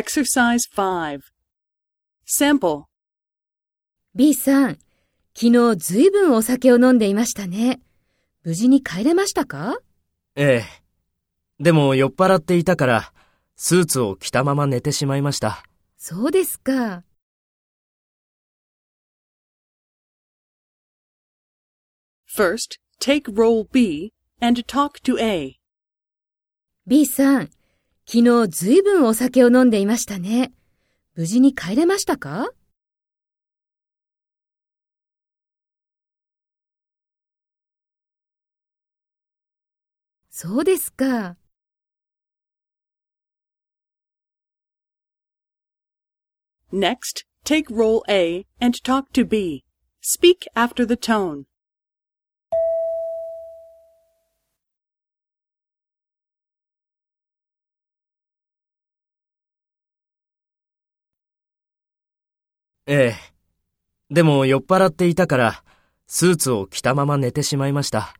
Exercise 5. Sample. B さん、昨日ずいぶんお酒を飲んでいましたね。無事に帰れましたか？ええ。でも酔っ払っていたから、スーツを着たまま寝てしまいました。そうですか。First, take role B and talk to A. B さん、昨日ずいぶんお酒を飲んでいましたね。無事に帰れましたかそうですか。Next, take role A and talk to B. Speak after the tone. ええ。でも酔っ払っていたから、スーツを着たまま寝てしまいました。